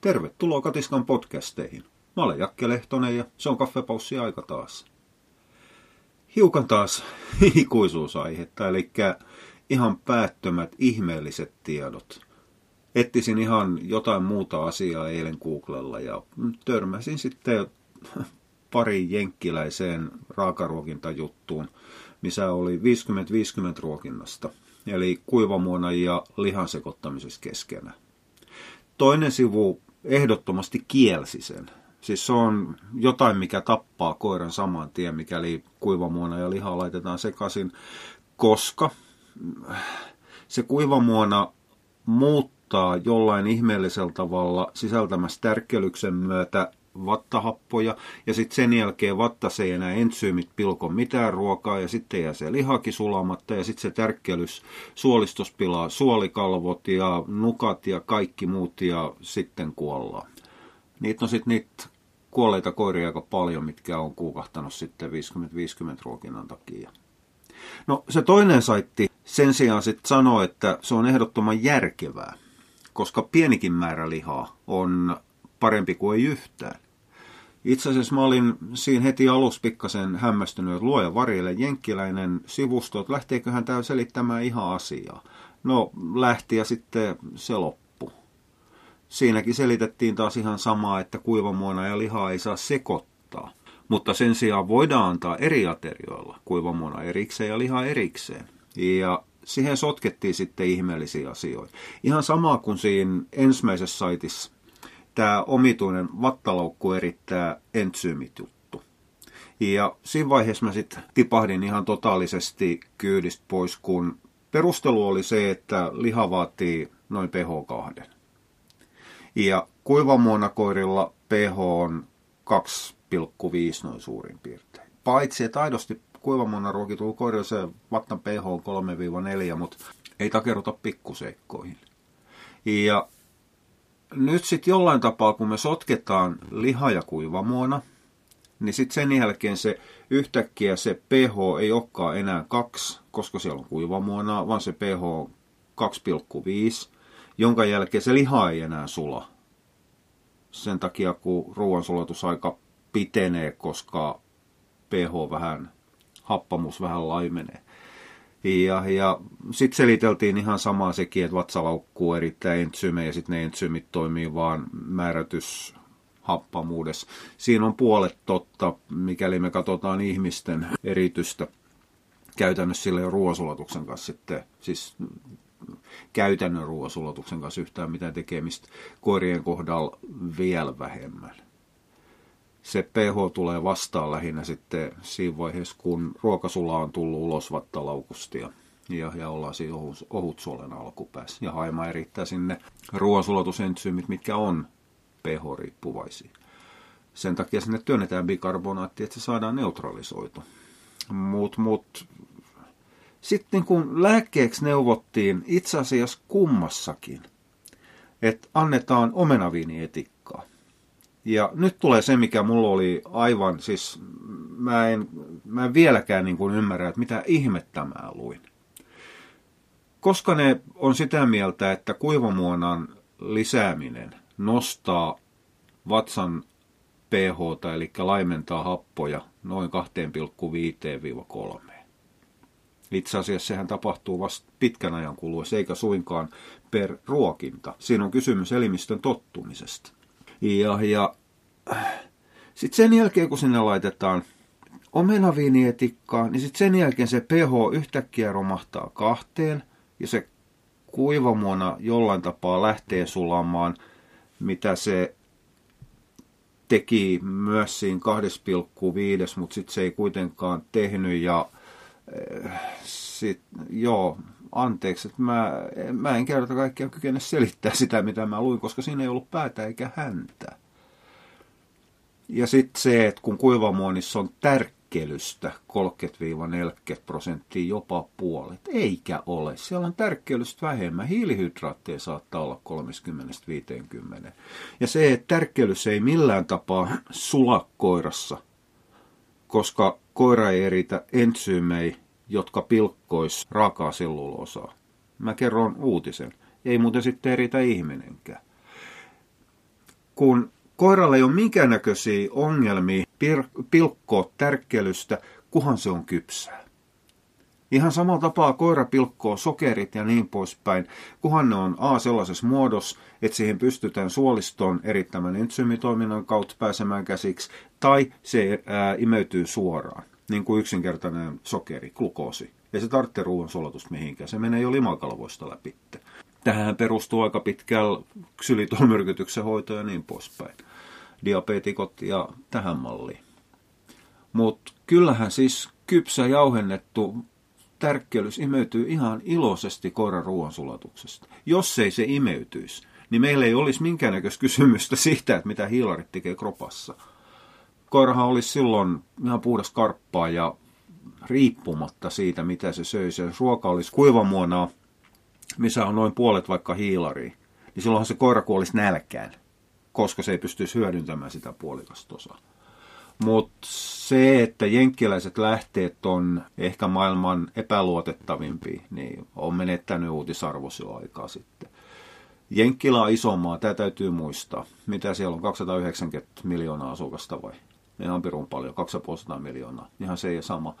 Tervetuloa Katiskan podcasteihin. Mä olen Jakke Lehtonen ja se on kaffepaussi aika taas. Hiukan taas ikuisuusaihetta, eli ihan päättömät ihmeelliset tiedot. Ettisin ihan jotain muuta asiaa eilen Googlella ja törmäsin sitten pari jenkkiläiseen raakaruokintajuttuun, missä oli 50-50 ruokinnasta, eli kuivamuona ja lihan sekoittamisessa keskenään. Toinen sivu ehdottomasti kielsi sen. Siis se on jotain, mikä tappaa koiran saman tien, mikäli kuivamuona ja liha laitetaan sekaisin, koska se kuivamuona muuttaa jollain ihmeellisellä tavalla sisältämässä tärkkelyksen myötä vattahappoja ja sitten sen jälkeen vattassa ei enää entsyymit pilko mitään ruokaa ja sitten jää se lihakin sulamatta ja sitten se tärkkelys, suolistus pilaa suolikalvot ja nukat ja kaikki muut ja sitten kuollaan. Niitä on sitten niitä kuolleita koiria aika paljon, mitkä on kuukahtanut sitten 50-50 ruokinnan takia. No se toinen saitti sen sijaan sitten sanoo, että se on ehdottoman järkevää, koska pienikin määrä lihaa on parempi kuin ei yhtään. Itse asiassa mä olin siinä heti alussa pikkasen hämmästynyt, että luoja varjelle jenkkiläinen sivusto, että lähteeköhän tämä selittämään ihan asiaa. No lähti ja sitten se loppu. Siinäkin selitettiin taas ihan samaa, että kuivamuona ja lihaa ei saa sekoittaa. Mutta sen sijaan voidaan antaa eri aterioilla kuivamuona erikseen ja lihaa erikseen. Ja siihen sotkettiin sitten ihmeellisiä asioita. Ihan sama kuin siinä ensimmäisessä saitissa tämä omituinen vattalaukku erittää entsyymit juttu. Ja siinä vaiheessa mä sitten tipahdin ihan totaalisesti kyydistä pois, kun perustelu oli se, että liha vaatii noin pH 2. Ja kuivamuonakoirilla pH on 2,5 noin suurin piirtein. Paitsi, että aidosti kuivamuona ruokitulla koirilla se vattan pH on 3-4, mutta ei takeruta pikkuseikkoihin. Ja nyt sitten jollain tapaa, kun me sotketaan liha- ja kuivamuona, niin sitten sen jälkeen se yhtäkkiä se pH ei olekaan enää 2, koska siellä on kuivamuona, vaan se pH on 2,5, jonka jälkeen se liha ei enää sula. Sen takia, kun ruoansulatusaika pitenee, koska pH vähän, happamus vähän laimenee. Ja, ja sitten seliteltiin ihan samaa sekin, että vatsalaukkuu erittäin entsyme ja sitten ne entsyymit toimii vaan määrätys happamuudessa. Siinä on puolet totta, mikäli me katsotaan ihmisten eritystä käytännössä sille ruoasulatuksen kanssa sitten, siis käytännön ruoasulatuksen kanssa yhtään mitään tekemistä, koirien kohdalla vielä vähemmän se pH tulee vastaan lähinnä sitten siinä vaiheessa, kun ruokasula on tullut ulos vattalaukusta ja, ja, ja ollaan siinä ohut, ohutsuolen alkupäässä. Ja haima erittää sinne ruoansulatusentsyymit, mitkä on pH-riippuvaisia. Sen takia sinne työnnetään bikarbonaatti, että se saadaan neutralisoitu. Mut, mut, sitten kun lääkkeeksi neuvottiin itse asiassa kummassakin, että annetaan omenaviinietikkaa ja nyt tulee se, mikä mulla oli aivan, siis mä en, mä en vieläkään niin kuin ymmärrä, että mitä ihmettä mä luin. Koska ne on sitä mieltä, että kuivamuonan lisääminen nostaa vatsan pH, eli laimentaa happoja noin 2,5-3. Itse asiassa sehän tapahtuu vasta pitkän ajan kuluessa, eikä suinkaan per ruokinta. Siinä on kysymys elimistön tottumisesta. Ja, ja sitten sen jälkeen, kun sinne laitetaan omenaviinietikkaa, niin sitten sen jälkeen se pH yhtäkkiä romahtaa kahteen ja se kuivamuona jollain tapaa lähtee sulamaan, mitä se teki myös siinä 2,5, mutta sitten se ei kuitenkaan tehnyt ja äh, sit, joo, anteeksi, että mä, mä en kerta kaikkiaan kykene selittää sitä, mitä mä luin, koska siinä ei ollut päätä eikä häntä. Ja sitten se, että kun kuivamuonissa on tärkkelystä 30-40 prosenttia, jopa puolet, eikä ole. Siellä on tärkkelystä vähemmän. Hiilihydraatteja saattaa olla 30-50. Ja se, että tärkkelys ei millään tapaa sula koirassa, koska koira ei eritä entsyymei, jotka pilkkois raakaa selluloosaa. Mä kerron uutisen. Ei muuten sitten eritä ihminenkään kun koiralle ei ole minkäännäköisiä ongelmia pir- pilkkoa tärkkelystä, kuhan se on kypsää. Ihan samalla tapaa koira pilkkoo sokerit ja niin poispäin, kunhan ne on A sellaisessa muodossa, että siihen pystytään suolistoon erittämän entsyymitoiminnan kautta pääsemään käsiksi, tai se ää, imeytyy suoraan, niin kuin yksinkertainen sokeri, glukoosi. Ja se tarvitsee ruoan sulatusta mihinkään, se menee jo limakalvoista läpi. Tähän perustuu aika pitkällä ksylitolmyrkytyksen hoito ja niin poispäin. Diabetikot ja tähän malliin. Mutta kyllähän siis kypsä jauhennettu tärkkelys imeytyy ihan iloisesti koiran ruoansulatuksesta. Jos ei se imeytyisi, niin meillä ei olisi minkäännäköistä kysymystä siitä, että mitä hiilarit tekee kropassa. Koirahan olisi silloin ihan puhdas karppaa ja riippumatta siitä, mitä se söisi. Jos ruoka olisi kuivamuonaa, missä on noin puolet vaikka hiilari, niin silloinhan se koira kuolisi nälkään, koska se ei pystyisi hyödyntämään sitä puolikasta osaa. Mutta se, että jenkkiläiset lähteet on ehkä maailman epäluotettavimpia, niin on menettänyt uutisarvos jo aikaa sitten. Jenkkilä on iso maa, tämä täytyy muistaa. Mitä siellä on, 290 miljoonaa asukasta vai? Ihan pirun paljon, 250 miljoonaa. Ihan se ei sama.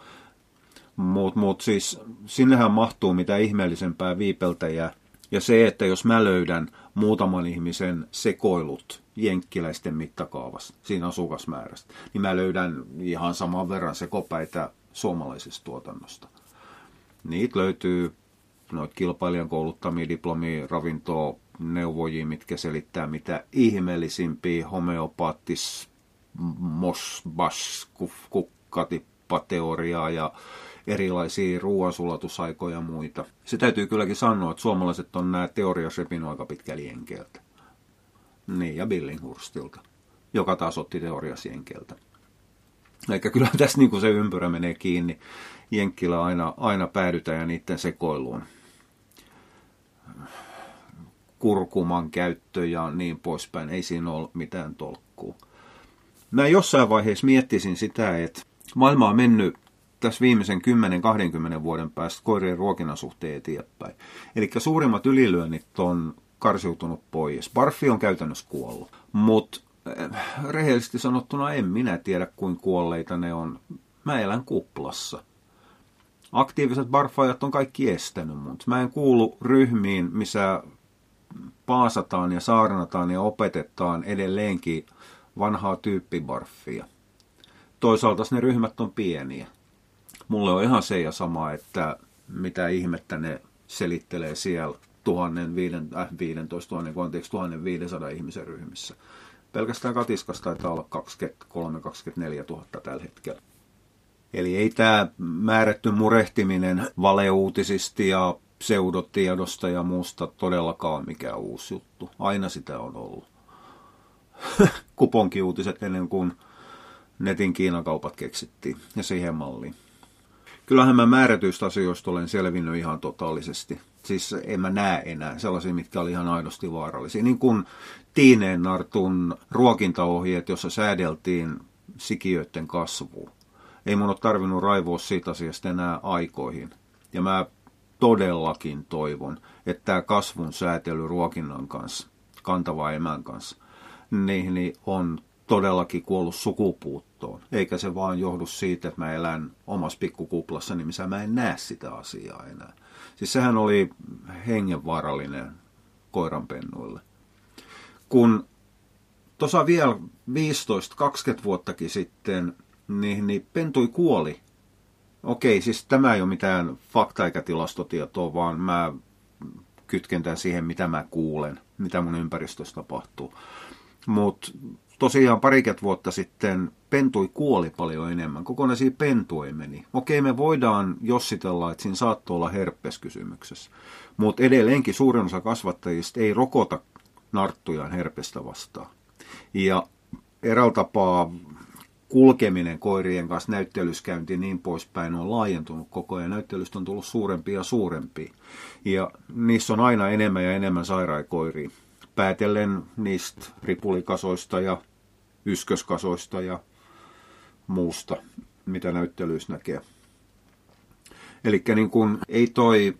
Mutta mut siis sinnehän mahtuu mitä ihmeellisempää viipeltäjää. Ja se, että jos mä löydän muutaman ihmisen sekoilut jenkkiläisten mittakaavassa, siinä asukasmäärästä, niin mä löydän ihan saman verran sekopäitä suomalaisesta tuotannosta. Niitä löytyy noita kilpailijan kouluttamia diplomia, ravintoa, neuvojia, mitkä selittää mitä ihmeellisimpiä homeopaattis, mos, bas, kukkatippateoriaa ja erilaisia ruoansulatusaikoja ja muita. Se täytyy kylläkin sanoa, että suomalaiset on nämä teoriat repinyt aika pitkäli jenkeeltä. Niin, ja Billinghurstilta, joka taas otti teorias jenkeeltä. Eikä kyllä tässä niin kuin se ympyrä menee kiinni. Jenkkillä aina, aina päädytään ja niiden sekoiluun. Kurkuman käyttö ja niin poispäin. Ei siinä ole mitään tolkkua. Mä jossain vaiheessa miettisin sitä, että maailma on mennyt tässä viimeisen 10-20 vuoden päästä koirien ruokinnan suhteen eteenpäin. Eli suurimmat ylilyönnit on karsiutunut pois. Barfi on käytännössä kuollut. Mutta eh, rehellisesti sanottuna en minä tiedä, kuin kuolleita ne on. Mä elän kuplassa. Aktiiviset barfajat on kaikki estänyt mutta Mä en kuulu ryhmiin, missä paasataan ja saarnataan ja opetetaan edelleenkin vanhaa tyyppibarfia. Toisaalta ne ryhmät on pieniä mulle on ihan se ja sama, että mitä ihmettä ne selittelee siellä 1500, äh, 15 000, anteeksi, 1500 ihmisen ryhmissä. Pelkästään katiskasta taitaa olla 23-24 000 tällä hetkellä. Eli ei tämä määrätty murehtiminen valeuutisista ja pseudotiedosta ja muusta todellakaan mikään uusi juttu. Aina sitä on ollut. Kuponkiuutiset ennen kuin netin Kiinakaupat keksittiin ja siihen malliin kyllähän mä määrätyistä asioista olen selvinnyt ihan totaalisesti. Siis en mä näe enää sellaisia, mitkä oli ihan aidosti vaarallisia. Niin kuin tiineen nartun ruokintaohjeet, jossa säädeltiin sikiöiden kasvua. Ei mun ole tarvinnut raivoa siitä asiasta enää aikoihin. Ja mä todellakin toivon, että tämä kasvun säätely ruokinnan kanssa, kantava emän kanssa, niin, niin on todellakin kuollut sukupuuttoon. Eikä se vaan johdu siitä, että mä elän omassa pikkukuplassani, missä mä en näe sitä asiaa enää. Siis sehän oli hengenvaarallinen koiranpennuille. Kun tuossa vielä 15-20 vuottakin sitten, niin, niin pentui kuoli. Okei, siis tämä ei ole mitään fakta eikä tilastotietoa, vaan mä kytkentän siihen, mitä mä kuulen, mitä mun ympäristössä tapahtuu. Mutta tosiaan pariket vuotta sitten pentui kuoli paljon enemmän. Kokonaisia pentuja meni. Okei, me voidaan jossitella, että siinä saattoi olla herpeskysymyksessä. Mutta edelleenkin suurin osa kasvattajista ei rokota narttujaan herpestä vastaan. Ja eräällä tapaa kulkeminen koirien kanssa, näyttelyskäynti niin poispäin on laajentunut koko ajan. Näyttelystä on tullut suurempia ja suurempia. Ja niissä on aina enemmän ja enemmän sairaikoiria päätellen niistä ripulikasoista ja ysköskasoista ja muusta, mitä näyttelyissä näkee. Eli niin kun ei toi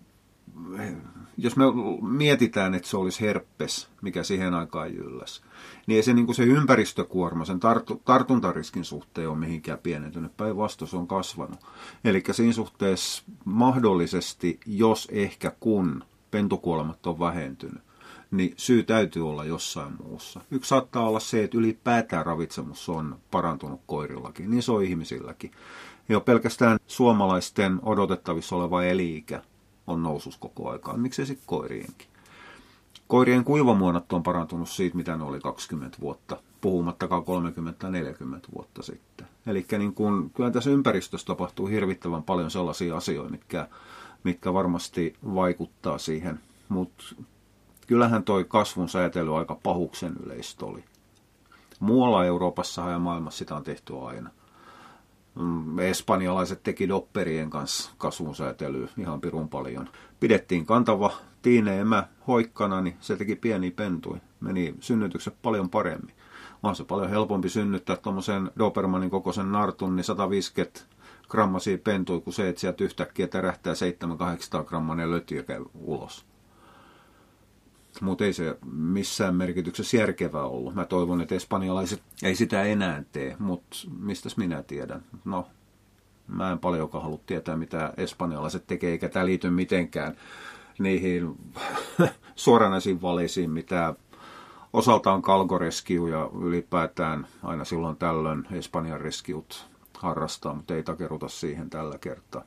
jos me mietitään, että se olisi herpes, mikä siihen aikaan jylläs, niin ei se, niin se ympäristökuorma sen tartu, tartuntariskin suhteen ole mihinkään pienentynyt. Päinvastoin se on kasvanut. Eli siinä suhteessa mahdollisesti, jos ehkä kun pentukuolemat on vähentynyt, niin syy täytyy olla jossain muussa. Yksi saattaa olla se, että ylipäätään ravitsemus on parantunut koirillakin, niin se on ihmisilläkin. Jo pelkästään suomalaisten odotettavissa oleva eli-ikä on nousus koko aikaan. Miksei sitten koirienkin? Koirien kuivamuonat on parantunut siitä, mitä ne oli 20 vuotta, puhumattakaan 30-40 vuotta sitten. Eli niin kun, kyllä tässä ympäristössä tapahtuu hirvittävän paljon sellaisia asioita, mitkä, mitkä varmasti vaikuttaa siihen. Mutta kyllähän toi kasvun säätely aika pahuksen yleistä oli. Muualla Euroopassa ja maailmassa sitä on tehty aina. Mm, espanjalaiset teki dopperien kanssa kasvunsäätelyä ihan pirun paljon. Pidettiin kantava tiine emä hoikkana, niin se teki pieni pentui. Meni synnytykset paljon paremmin. On se paljon helpompi synnyttää tuommoisen Dobermanin kokoisen nartun, niin 150 grammasia pentui, kuin se, että sieltä yhtäkkiä tärähtää 700-800 grammanen käy ulos mutta ei se missään merkityksessä järkevää ollut. Mä toivon, että espanjalaiset ei sitä enää tee, mutta mistäs minä tiedän? No, mä en paljonkaan halua tietää, mitä espanjalaiset tekee, eikä tämä liity mitenkään niihin suoranaisiin valisiin, mitä osaltaan kalkoreskiu ja ylipäätään aina silloin tällöin Espanjan reskiut harrastaa, mutta ei takeruta siihen tällä kertaa.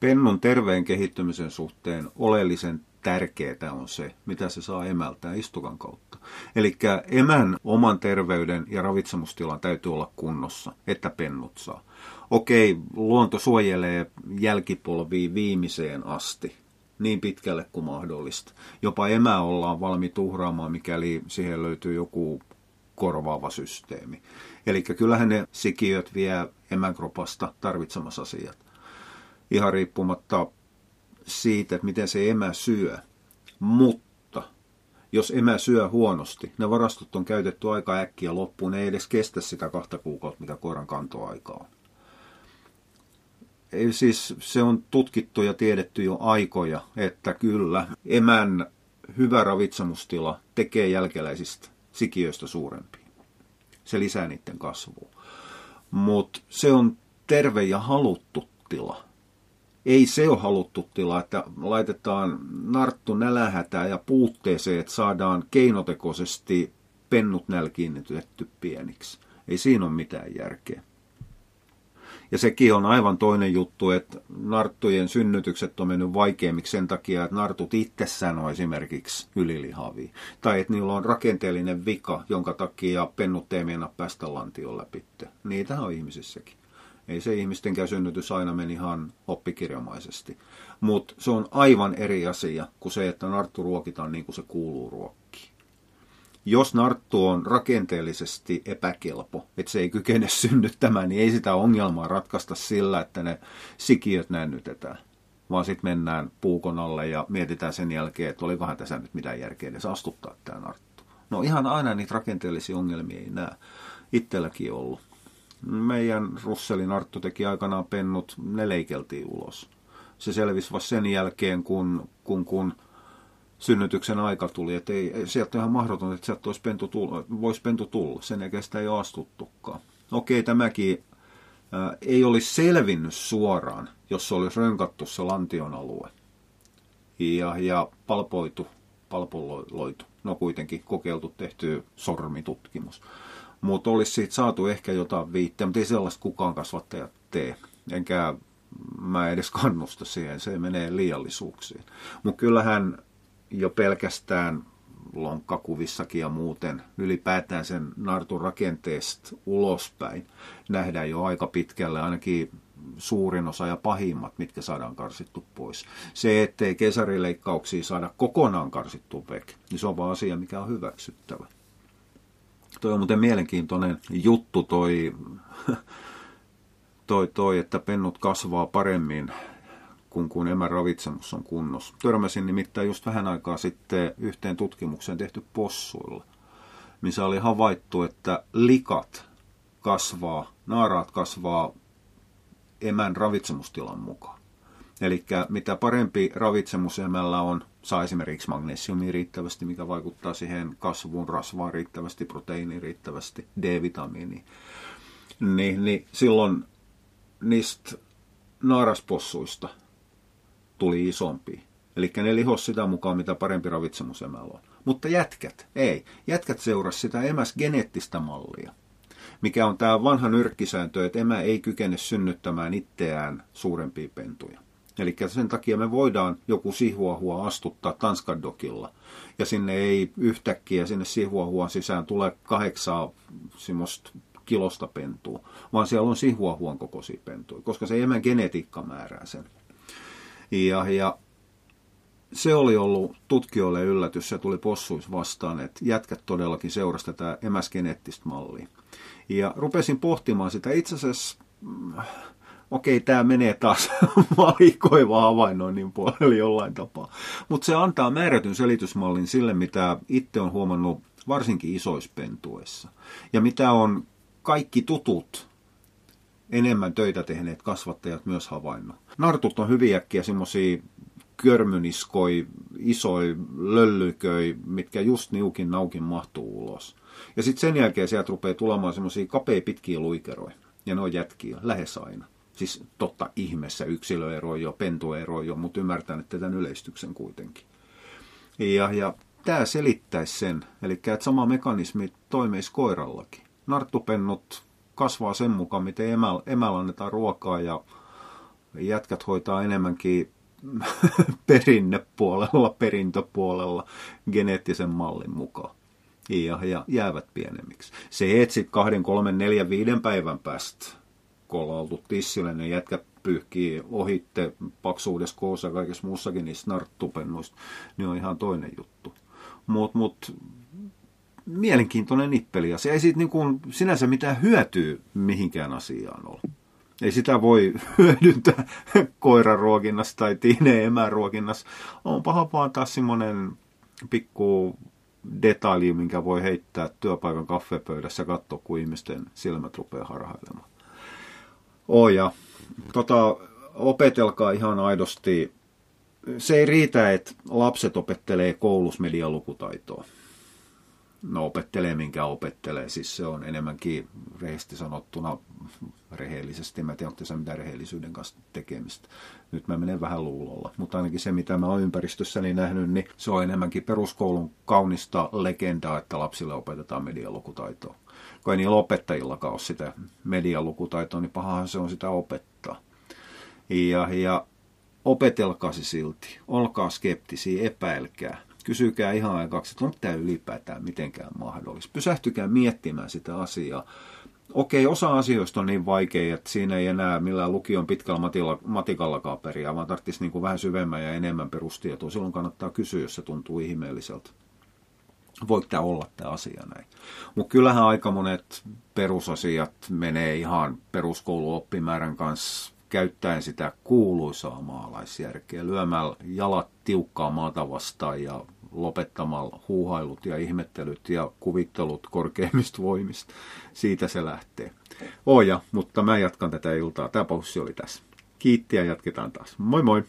Pennun terveen kehittymisen suhteen oleellisen tärkeää on se, mitä se saa emältään istukan kautta. Eli emän oman terveyden ja ravitsemustilan täytyy olla kunnossa, että pennut saa. Okei, luonto suojelee jälkipolviin viimeiseen asti, niin pitkälle kuin mahdollista. Jopa emä ollaan valmi tuhraamaan, mikäli siihen löytyy joku korvaava systeemi. Eli kyllähän ne sikiöt vie emänkropasta tarvitsemassa asiat. Ihan riippumatta siitä, että miten se emä syö. Mutta jos emä syö huonosti, ne varastot on käytetty aika äkkiä loppuun. Ne ei edes kestä sitä kahta kuukautta, mitä koiran kantoaika on. Ei, siis se on tutkittu ja tiedetty jo aikoja, että kyllä emän hyvä ravitsemustila tekee jälkeläisistä sikiöistä suurempia. Se lisää niiden kasvua. Mutta se on terve ja haluttu tila ei se ole haluttu tila, että laitetaan narttu nälähätään ja puutteeseen, että saadaan keinotekoisesti pennut nälkiinnytetty pieniksi. Ei siinä ole mitään järkeä. Ja sekin on aivan toinen juttu, että narttujen synnytykset on mennyt vaikeimmiksi sen takia, että nartut itsessään on esimerkiksi ylilihavia. Tai että niillä on rakenteellinen vika, jonka takia pennut ei mennä päästä lantion läpi. Niitä on ihmisissäkin. Ei se ihmisten synnytys aina meni ihan oppikirjamaisesti. Mutta se on aivan eri asia kuin se, että narttu ruokitaan niin kuin se kuuluu ruokkiin. Jos narttu on rakenteellisesti epäkelpo, että se ei kykene synnyttämään, niin ei sitä ongelmaa ratkaista sillä, että ne sikiöt näännytetään. Vaan sitten mennään puukon alle ja mietitään sen jälkeen, että olikohan tässä nyt mitään järkeä edes astuttaa tämä narttu. No ihan aina niitä rakenteellisia ongelmia ei näe. Itselläkin ollut meidän Russelin Arttu teki aikanaan pennut, ne leikeltiin ulos. Se selvisi vasta sen jälkeen, kun, kun, kun synnytyksen aika tuli, että ei, sieltä on ihan mahdoton, että sieltä olisi pentu tulla, voisi pentu tulla. Sen jälkeen sitä ei ole astuttukaan. Okei, tämäkin ää, ei olisi selvinnyt suoraan, jos se olisi rönkattu se lantion alue ja, ja palpoitu, palpoloitu. No kuitenkin kokeiltu tehty sormitutkimus mutta olisi siitä saatu ehkä jotain viitteä, mutta ei sellaista kukaan kasvattaja tee. Enkä mä edes kannusta siihen, se menee liiallisuuksiin. Mutta kyllähän jo pelkästään lonkkakuvissakin ja muuten ylipäätään sen nartun rakenteesta ulospäin nähdään jo aika pitkälle ainakin suurin osa ja pahimmat, mitkä saadaan karsittu pois. Se, ettei kesarileikkauksia saada kokonaan karsittu vek, niin se on vaan asia, mikä on hyväksyttävä. Toi on muuten mielenkiintoinen juttu toi, toi, toi että pennut kasvaa paremmin, kun, kun emän ravitsemus on kunnossa. Törmäsin nimittäin just vähän aikaa sitten yhteen tutkimukseen tehty possuilla, missä oli havaittu, että likat kasvaa, naaraat kasvaa emän ravitsemustilan mukaan. Eli mitä parempi ravitsemusemällä on, saa esimerkiksi magnesiumia riittävästi, mikä vaikuttaa siihen kasvuun, rasvaan riittävästi, proteiini riittävästi, D-vitamiini, niin, niin silloin niistä naaraspossuista tuli isompi. Eli ne lihos sitä mukaan, mitä parempi ravitsemusemällä on. Mutta jätkät, ei. Jätkät seurasi sitä emäs geneettistä mallia, mikä on tämä vanha nyrkkisääntö, että emä ei kykene synnyttämään itseään suurempia pentuja. Eli sen takia me voidaan joku sihuahua astuttaa Tanskadokilla. Ja sinne ei yhtäkkiä sinne sihuahuan sisään tule kahdeksaa semmoista kilosta pentua, vaan siellä on sihuahuan kokoisia pentuja, koska se emän genetiikka määrää sen. Ja, ja se oli ollut tutkijoille yllätys, se tuli possuis vastaan, että jätkät todellakin seurasi tätä emäsgeneettistä mallia. Ja rupesin pohtimaan sitä itse asiassa, mm, okei, tämä menee taas valikoiva havainnoinnin puolelle jollain tapaa. Mutta se antaa määrätyn selitysmallin sille, mitä itse on huomannut varsinkin isoispentuessa. Ja mitä on kaikki tutut enemmän töitä tehneet kasvattajat myös havainnut. Nartut on hyvin äkkiä semmoisia körmyniskoi, isoi löllyköi, mitkä just niukin naukin mahtuu ulos. Ja sitten sen jälkeen sieltä rupeaa tulemaan semmoisia kapea pitkiä luikeroja. Ja ne on jätkiä lähes aina. Siis totta ihmeessä yksilöeroja jo, pentueroja jo, mutta ymmärtän, että tämän yleistyksen kuitenkin. Ja, ja tämä selittäisi sen, eli että sama mekanismi toimisi koirallakin. Narttupennut kasvaa sen mukaan, miten emällä, emällä annetaan ruokaa ja jätkät hoitaa enemmänkin perinnepuolella, perintöpuolella geneettisen mallin mukaan. Ja, ja jäävät pienemmiksi. Se etsit kahden, kolmen, neljän, viiden päivän päästä, kun ollaan oltu tissille, ne jätkät pyyhkii ohitte paksuudessa, koossa ja kaikessa muussakin niistä narttupennuista, niin on ihan toinen juttu. Mutta mut, mielenkiintoinen nippeli, ja se ei siitä niin sinänsä mitään hyötyä mihinkään asiaan ole. Ei sitä voi hyödyntää koiraruokinnassa tai tiineen emäruokinnassa. On paha vaan taas semmoinen pikku detalji, minkä voi heittää työpaikan kaffepöydässä ja katsoa, kun ihmisten silmät rupeaa harhailemaan. Oh, ja tota, opetelkaa ihan aidosti. Se ei riitä, että lapset opettelee koulussa medialukutaitoa no opettelee minkä opettelee, siis se on enemmänkin rehellisesti sanottuna rehellisesti, mä en tiedä, onko se mitään rehellisyyden kanssa tekemistä. Nyt mä menen vähän luulolla, mutta ainakin se, mitä mä oon ympäristössäni nähnyt, niin se on enemmänkin peruskoulun kaunista legendaa, että lapsille opetetaan medialukutaitoa. Kun ei niillä opettajillakaan ole sitä medialukutaitoa, niin pahahan se on sitä opettaa. Ja, ja opetelkaa se silti, olkaa skeptisiä, epäilkää kysykää ihan aikaksi, että onko tämä ylipäätään mitenkään mahdollista. Pysähtykää miettimään sitä asiaa. Okei, osa asioista on niin vaikea, että siinä ei enää millään lukion pitkällä matilla, matikallakaan periä, vaan tarvitsisi niin kuin vähän syvemmän ja enemmän perustietoa. Silloin kannattaa kysyä, jos se tuntuu ihmeelliseltä. Voiko tämä olla tämä asia näin? Mutta kyllähän aika monet perusasiat menee ihan peruskouluoppimäärän kanssa käyttäen sitä kuuluisaa maalaisjärkeä, lyömällä jalat tiukkaa maata vastaan ja lopettamalla huuhailut ja ihmettelyt ja kuvittelut korkeimmista voimista. Siitä se lähtee. Oja, mutta mä jatkan tätä iltaa. Tämä paussi oli tässä. Kiitti ja jatketaan taas. Moi moi!